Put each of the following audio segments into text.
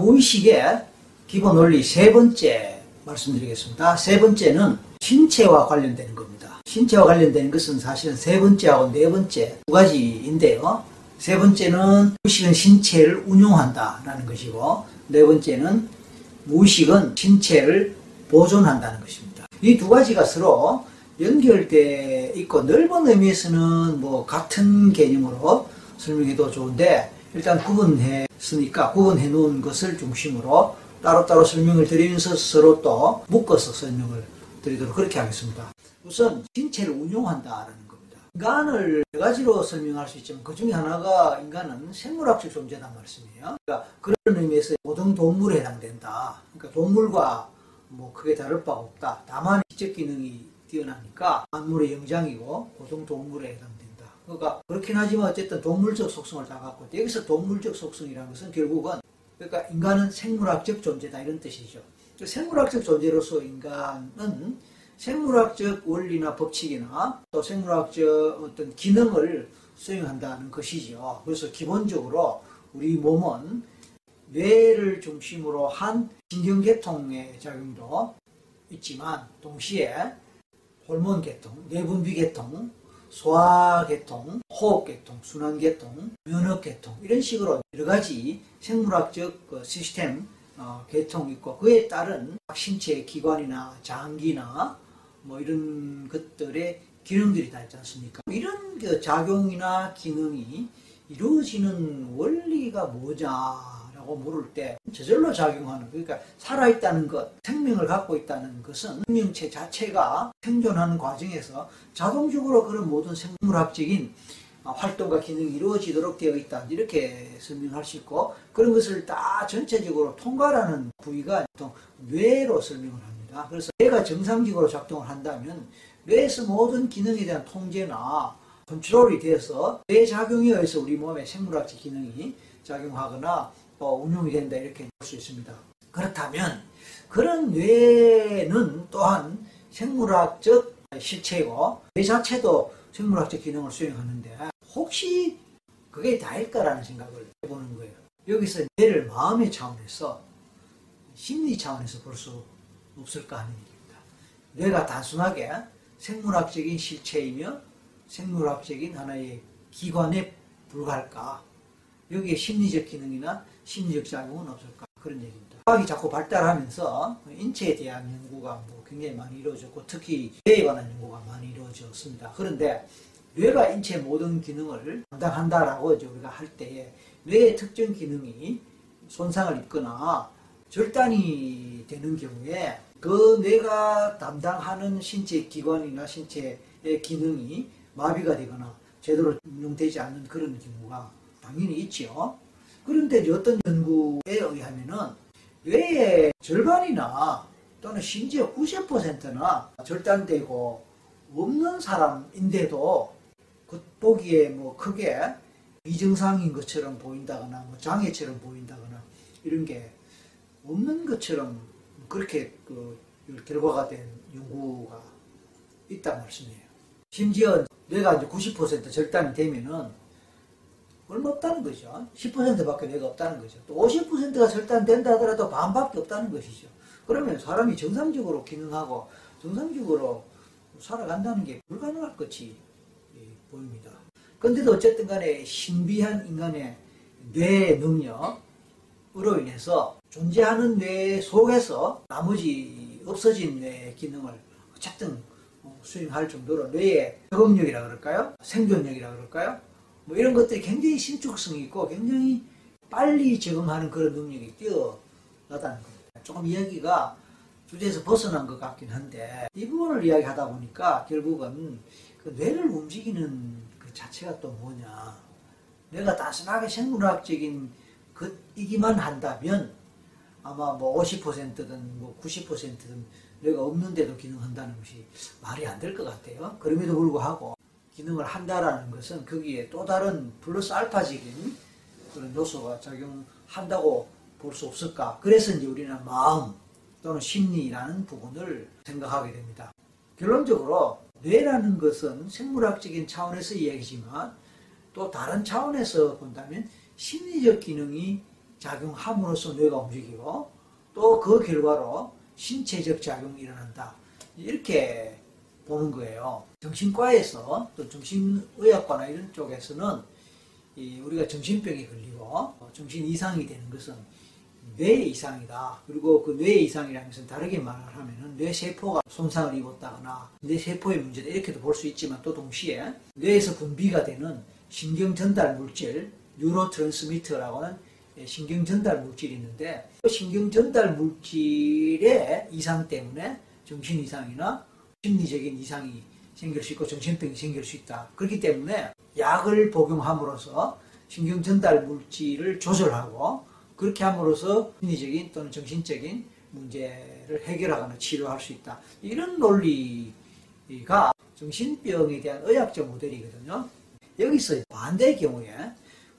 무의식의 기본 원리 세 번째 말씀드리겠습니다. 세 번째는 신체와 관련되는 겁니다. 신체와 관련되는 것은 사실은 세 번째하고 네 번째 두 가지인데요. 세 번째는 무의식은 신체를 운용한다라는 것이고 네 번째는 무의식은 신체를 보존한다는 것입니다. 이 두 가지가 서로 연결돼 있고 넓은 의미에서는 뭐 같은 개념으로 설명해도 좋은데 일단 구분했으니까 구분해 놓은 것을 중심으로 따로따로 설명을 드리면서 서로 또 묶어서 설명을 드리도록 그렇게 하겠습니다. 우선 신체를 운용한다라는 겁니다. 인간을 네 가지로 설명할 수 있지만 그 중에 하나가 인간은 생물학적 존재다 말씀이에요. 그러니까 그런 의미에서 모든 동물에 해당된다. 그러니까 동물과 뭐 크게 다를 바가 없다. 다만 지적 기능이 뛰어나니까 만물의 영장이고 고등 동물에 해당된다. 그러니까 그렇긴 하지만 어쨌든 동물적 속성을 다 갖고 있다. 여기서 동물적 속성이라는 것은 결국은 그러니까 인간은 생물학적 존재다 이런 뜻이죠. 그 생물학적 존재로서 인간은 생물학적 원리나 법칙이나 또 생물학적 어떤 기능을 수행한다는 것이죠. 그래서 기본적으로 우리 몸은 뇌를 중심으로 한 신경계통의 작용도 있지만 동시에 호르몬 계통, 뇌분비 계통, 소화 계통, 호흡 계통, 순환 계통, 면역 계통 이런 식으로 여러 가지 생물학적 그 시스템 어, 계통이 있고 그에 따른 신체 기관이나 장기나 뭐 이런 것들의 기능들이 다 있지 않습니까? 이런 그 작용이나 기능이 이루어지는 원리가 뭐냐 라고 물을 때 저절로 작용하는 그러니까 살아있다는 것, 생명을 갖고 있다는 것은 생명체 자체가 생존하는 과정에서 자동적으로 그런 모든 생물학적인 활동과 기능이 이루어지도록 되어 있다 이렇게 설명할 수 있고 그런 것을 다 전체적으로 통과하는 부위가 보통 뇌로 설명을 합니다. 그래서 뇌가 정상적으로 작동을 한다면 뇌에서 모든 기능에 대한 통제나 컨트롤이 돼서 뇌 작용에 의해서 우리 몸의 생물학적 기능이 작용하거나 또 운용이 된다 이렇게 볼 수 있습니다. 그렇다면 그런 뇌는 또한 생물학적 실체이고 뇌 자체도 생물학적 기능을 수행하는데 혹시 그게 다일까라는 생각을 해보는 거예요. 여기서 뇌를 마음의 차원에서 심리 차원에서 볼 수 없을까 하는 얘기입니다. 뇌가 단순하게 생물학적인 실체이며 생물학적인 하나의 기관에 불과할까? 여기에 심리적 기능이나 심리적 작용은 없을까? 그런 얘기입니다. 과학이 자꾸 발달하면서 인체에 대한 연구가 뭐 굉장히 많이 이루어졌고 특히 뇌에 관한 연구가 많이 이루어졌습니다. 그런데 뇌가 인체 모든 기능을 담당한다라고 이제 우리가 할 때에 뇌의 특정 기능이 손상을 입거나 절단이 되는 경우에 그 뇌가 담당하는 신체 기관이나 신체의 기능이 마비가 되거나 제대로 운용되지 않는 그런 경우가 당연히 있죠. 그런데 어떤 연구에 의하면은 뇌의 절반이나 또는 심지어 90%나 절단되고 없는 사람인데도 겉보기에 뭐 크게 비정상인 것처럼 보인다거나 뭐 장애처럼 보인다거나 이런 게 없는 것처럼 그렇게 그 결과가 된 연구가 있단 말씀이에요. 심지어 뇌가 이제 90% 절단이 되면은 얼마 없다는 거죠. 10%밖에 뇌가 없다는 거죠. 또 50%가 절단된다 하더라도 반밖에 없다는 것이죠. 그러면 사람이 정상적으로 기능하고 정상적으로 살아간다는 게 불가능할 것이 보입니다. 그런데도 어쨌든 간에 신비한 인간의 뇌 능력으로 인해서 존재하는 뇌 속에서 나머지 없어진 뇌 기능을 어쨌든 수행할 정도로 뇌의 적응력이라 그럴까요? 생존력이라 그럴까요? 뭐 이런 것들이 굉장히 신축성이 있고 굉장히 빨리 적응하는 그런 능력이 뛰어나다는 겁니다. 조금 이야기가 주제에서 벗어난 것 같긴 한데 이 부분을 이야기하다 보니까 결국은 그 뇌를 움직이는 그 자체가 또 뭐냐 내가 단순하게 생물학적인 것이기만 한다면 아마 뭐 50%든 뭐 90%든 뇌가 없는데도 기능한다는 것이 말이 안 될 것 같아요. 그럼에도 불구하고 기능을 한다라는 것은 거기에 또 다른 플러스 알파적인 그런 요소가 작용한다고 볼 수 없을까. 그래서 이제 우리는 마음 또는 심리라는 부분을 생각하게 됩니다. 결론적으로 뇌라는 것은 생물학적인 차원에서 이야기지만 또 다른 차원에서 본다면 심리적 기능이 작용함으로써 뇌가 움직이고 또 그 결과로 신체적 작용이 일어난다. 이렇게 보는 거예요. 정신과에서 또 정신의학과나 이런 쪽에서는 이 우리가 정신병이 걸리고 정신 이상이 되는 것은 뇌 이상이다. 그리고 그 뇌 이상이라는 것은 다르게 말을 하면은 뇌 세포가 손상을 입었다거나 뇌 세포의 문제다 이렇게도 볼 수 있지만 또 동시에 뇌에서 분비가 되는 신경 전달 물질 뉴로트랜스미터라고 하는 신경 전달 물질이 있는데 그 신경 전달 물질의 이상 때문에 정신 이상이나 심리적인 이상이 생길 수 있고 정신병이 생길 수 있다. 그렇기 때문에 약을 복용함으로써 신경 전달 물질을 조절하고 그렇게 함으로써 심리적인 또는 정신적인 문제를 해결하거나 치료할 수 있다. 이런 논리가 정신병에 대한 의학적 모델이거든요. 여기서 반대의 경우에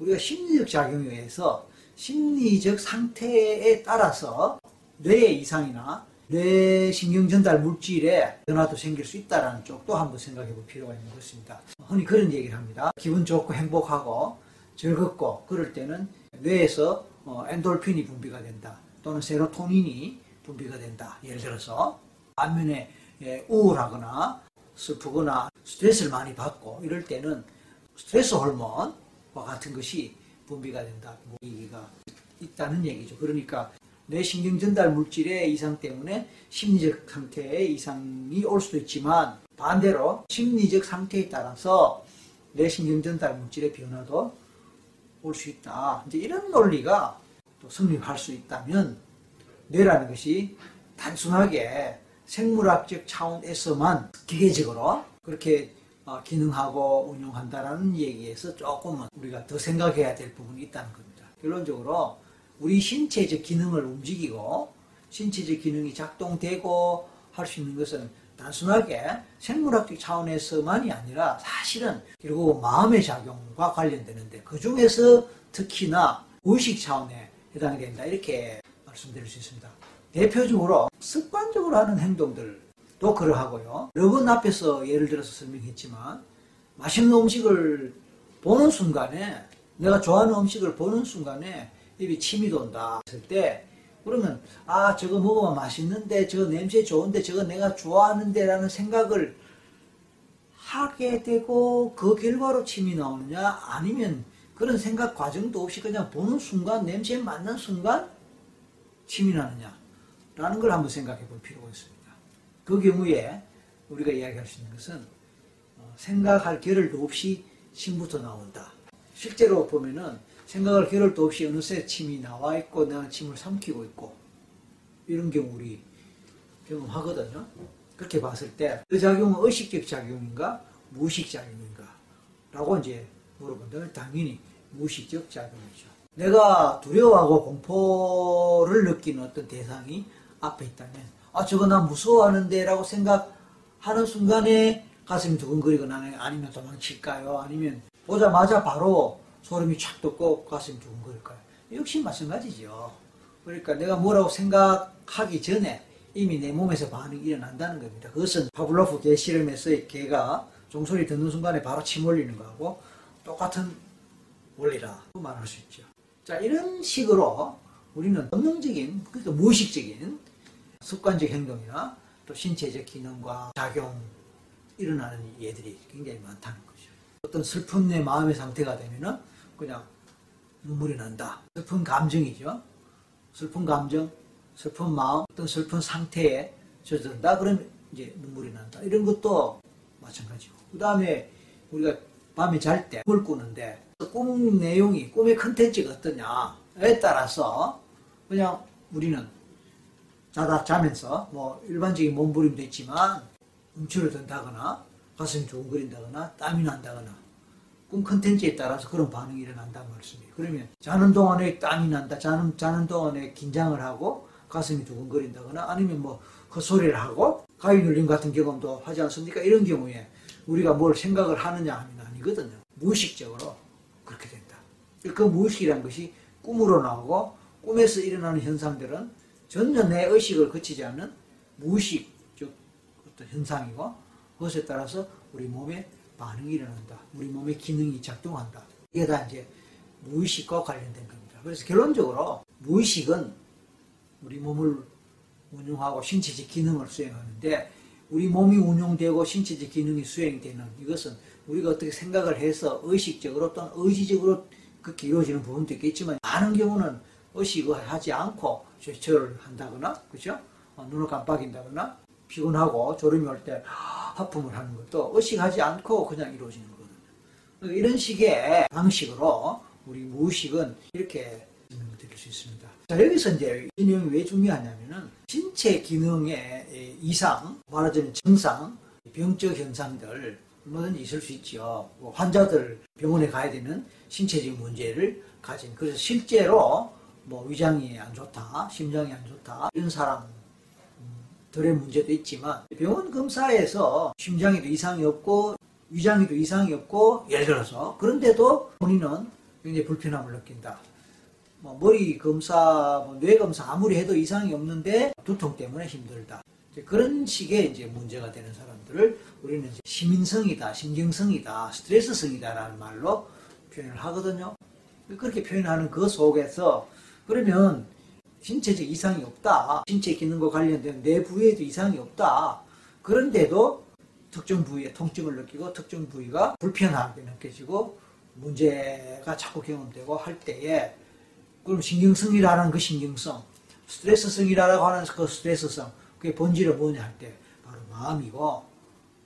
우리가 심리적 작용에 의해서 심리적 상태에 따라서 뇌의 이상이나 뇌 신경 전달 물질에 변화도 생길 수 있다는 쪽도 한번 생각해 볼 필요가 있는 것입니다. 흔히 그런 얘기를 합니다. 기분 좋고 행복하고 즐겁고 그럴 때는 뇌에서 어, 엔돌핀이 분비가 된다. 또는 세로토닌이 분비가 된다. 예를 들어서 반면에 예, 우울하거나 슬프거나 스트레스를 많이 받고 이럴 때는 스트레스 호르몬과 같은 것이 분비가 된다. 뭐 얘기가 있다는 얘기죠. 그러니까 뇌 신경 전달 물질의 이상 때문에 심리적 상태에 이상이 올 수도 있지만 반대로 심리적 상태에 따라서 뇌 신경 전달 물질의 변화도 올 수 있다. 이제 이런 논리가 또 성립할 수 있다면 뇌라는 것이 단순하게 생물학적 차원에서만 기계적으로 그렇게 어, 기능하고 운영한다라는 얘기에서 조금은 우리가 더 생각해야 될 부분이 있다는 겁니다. 결론적으로 우리 신체적 기능을 움직이고 신체적 기능이 작동되고 할 수 있는 것은 단순하게 생물학적 차원에서만이 아니라 사실은 결국 마음의 작용과 관련되는데 그 중에서 특히나 의식 차원에 해당이 된다 이렇게 말씀드릴 수 있습니다. 대표적으로 습관적으로 하는 행동들도 그러하고요. 여러분 앞에서 예를 들어서 설명했지만 맛있는 음식을 보는 순간에 내가 좋아하는 음식을 보는 순간에 입이 침이 돈다 했을 때 그러면 아 저거 먹으면 맛있는데 저거 냄새 좋은데 저거 내가 좋아하는데 라는 생각을 하게 되고 그 결과로 침이 나오느냐 아니면 그런 생각 과정도 없이 그냥 보는 순간 냄새에 맞는 순간 침이 나느냐 라는 걸 한번 생각해 볼 필요가 있습니다. 그 경우에 우리가 이야기할 수 있는 것은 어, 생각할 겨를도 없이 침부터 나온다. 실제로 보면은 생각할 겨를도 없이 어느새 침이 나와 있고 내가 침을 삼키고 있고 이런 경우 우리 경험하거든요. 그렇게 봤을 때 그 작용은 의식적 작용인가 무의식 작용인가 라고 이제 물어본다면 당연히 무의식적 작용이죠. 내가 두려워하고 공포를 느끼는 어떤 대상이 앞에 있다면 아 저거 나 무서워하는데 라고 생각하는 순간에 가슴이 두근거리거나 아니면 도망칠까요? 아니면 보자마자 바로 소름이 착 돋고 가슴이 두근거릴까요? 역시 마찬가지죠. 그러니까 내가 뭐라고 생각하기 전에 이미 내 몸에서 반응이 일어난다는 겁니다. 그것은 파블로프 개 실험에서의 개가 종소리 듣는 순간에 바로 침 올리는 거하고 똑같은 원리라고 말할 수 있죠. 자, 이런 식으로 우리는 본능적인, 그러니까 무의식적인 습관적 행동이나 또 신체적 기능과 작용 일어나는 예들이 굉장히 많다는 거죠. 어떤 슬픈 내 마음의 상태가 되면은 그냥 눈물이 난다. 슬픈 감정이죠. 슬픈 감정, 슬픈 마음, 어떤 슬픈 상태에 젖든다. 그러면 이제 눈물이 난다. 이런 것도 마찬가지고. 그 다음에 우리가 밤에 잘 때 꿈을 꾸는데 꿈 내용이 꿈의 컨텐츠가 어떠냐에 따라서 그냥 우리는 자다 자면서 뭐 일반적인 몸부림도 있지만 음치를 든다거나 가슴이 두근거린다거나 땀이 난다거나 꿈 컨텐츠에 따라서 그런 반응이 일어난다는 말씀이에요. 그러면 자는 동안에 땀이 난다, 자는, 자는 동안에 긴장을 하고 가슴이 두근거린다거나 아니면 뭐 헛소리를 하고 가위 눌림 같은 경험도 하지 않습니까? 이런 경우에 우리가 뭘 생각을 하느냐 하면 아니거든요. 무의식적으로 그렇게 된다. 그 무의식이라는 것이 꿈으로 나오고 꿈에서 일어나는 현상들은 전혀 내 의식을 거치지 않는 무의식적 어떤 현상이고 그것에 따라서 우리 몸에 반응이 일어난다. 우리 몸의 기능이 작동한다. 이게 다 이제 무의식과 관련된 겁니다. 그래서 결론적으로 무의식은 우리 몸을 운용하고 신체적 기능을 수행하는데 우리 몸이 운용되고 신체적 기능이 수행되는 이것은 우리가 어떻게 생각을 해서 의식적으로 또는 의지적으로 그렇게 이루어지는 부분도 있겠지만 많은 경우는 의식을 하지 않고 제철을 한다거나 그죠? 어, 눈을 깜빡인다거나 피곤하고 졸음이 올 때 하품을 하는 것도 의식하지 않고 그냥 이루어지는 거거든요. 이런 식의 방식으로 우리 무의식은 이렇게 설명드릴 수 있습니다. 자, 여기서 이제 이 내용이 왜 중요하냐면은 신체 기능의 이상, 말하자면 증상, 병적 현상들 얼마든지 있을 수 있죠. 뭐 환자들 병원에 가야 되는 신체적 문제를 가진 그래서 실제로 뭐 위장이 안 좋다, 심장이 안 좋다 이런 사람 들의 문제도 있지만 병원 검사에서 심장에도 이상이 없고 위장에도 이상이 없고 예를 들어서 그런데도 본인은 굉장히 불편함을 느낀다. 뭐 머리 검사, 뭐 뇌 검사 아무리 해도 이상이 없는데 두통 때문에 힘들다. 그런 식의 이제 문제가 되는 사람들을 우리는 시민성이다, 신경성이다, 스트레스성이다라는 말로 표현을 하거든요. 그렇게 표현하는 그 속에서 그러면 신체적 이상이 없다. 신체 기능과 관련된 내 부위에도 이상이 없다. 그런데도 특정 부위에 통증을 느끼고 특정 부위가 불편하게 느껴지고 문제가 자꾸 경험되고 할 때에 그럼 신경성이라는 그 신경성, 스트레스성이라고 하는 그 스트레스성, 그게 본질은 뭐냐 할 때 바로 마음이고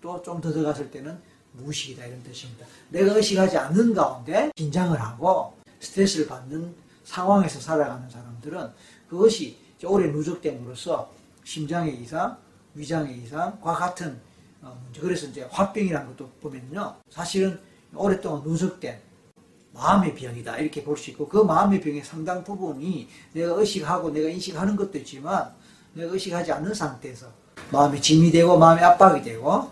또 좀 더 들어갔을 때는 무의식이다 이런 뜻입니다. 내가 의식하지 않는 가운데 긴장을 하고 스트레스를 받는 상황에서 살아가는 사람들은 그것이 오래 누적됨으로써 심장의 이상, 위장의 이상과 같은 어, 문제. 그래서 이제 화병이라는 것도 보면요. 사실은 오랫동안 누적된 마음의 병이다. 이렇게 볼 수 있고, 그 마음의 병의 상당 부분이 내가 의식하고 내가 인식하는 것도 있지만, 내가 의식하지 않는 상태에서 마음이 짐이 되고, 마음이 압박이 되고,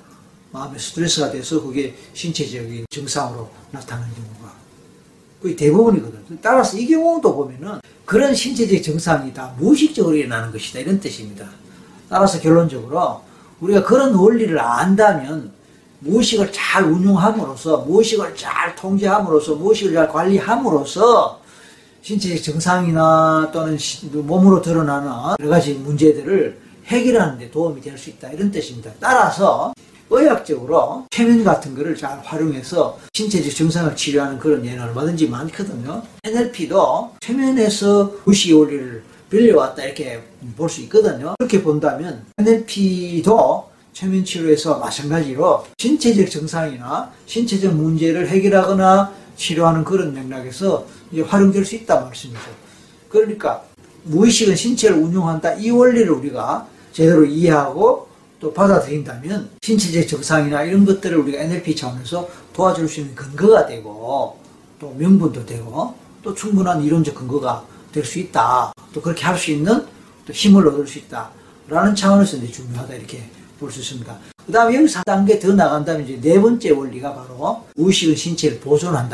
마음의 스트레스가 돼서 그게 신체적인 증상으로 나타나는 경우가 거의 대부분이거든. 따라서 이 경우도 보면은 그런 신체적 증상이 다 무의식적으로 일어나는 것이다. 이런 뜻입니다. 따라서 결론적으로 우리가 그런 원리를 안다면 무의식을 잘 운용함으로써 무의식을 잘 통제함으로써 무의식을 잘 관리함으로써 신체적 증상이나 또는 몸으로 드러나는 여러 가지 문제들을 해결하는 데 도움이 될 수 있다. 이런 뜻입니다. 따라서 의학적으로 최면 같은 거를 잘 활용해서 신체적 증상을 치료하는 그런 예는 얼마든지 많거든요. NLP도 최면에서 무시 원리를 빌려왔다 이렇게 볼 수 있거든요. 그렇게 본다면 NLP도 최면 치료에서 마찬가지로 신체적 증상이나 신체적 문제를 해결하거나 치료하는 그런 맥락에서 활용될 수 있다 말씀이죠. 그러니까 무의식은 신체를 운용한다 이 원리를 우리가 제대로 이해하고 또 받아들인다면 신체적 증상이나 이런 것들을 우리가 NLP 차원에서 도와줄 수 있는 근거가 되고 또 명분도 되고 또 충분한 이론적 근거가 될 수 있다. 또 그렇게 할 수 있는 또 힘을 얻을 수 있다. 라는 차원에서 이제 중요하다 이렇게 볼 수 있습니다. 그 다음에 여기서 한 단계 더 나간다면 이제 네 번째 원리가 바로 무의식은 신체를 보존한다.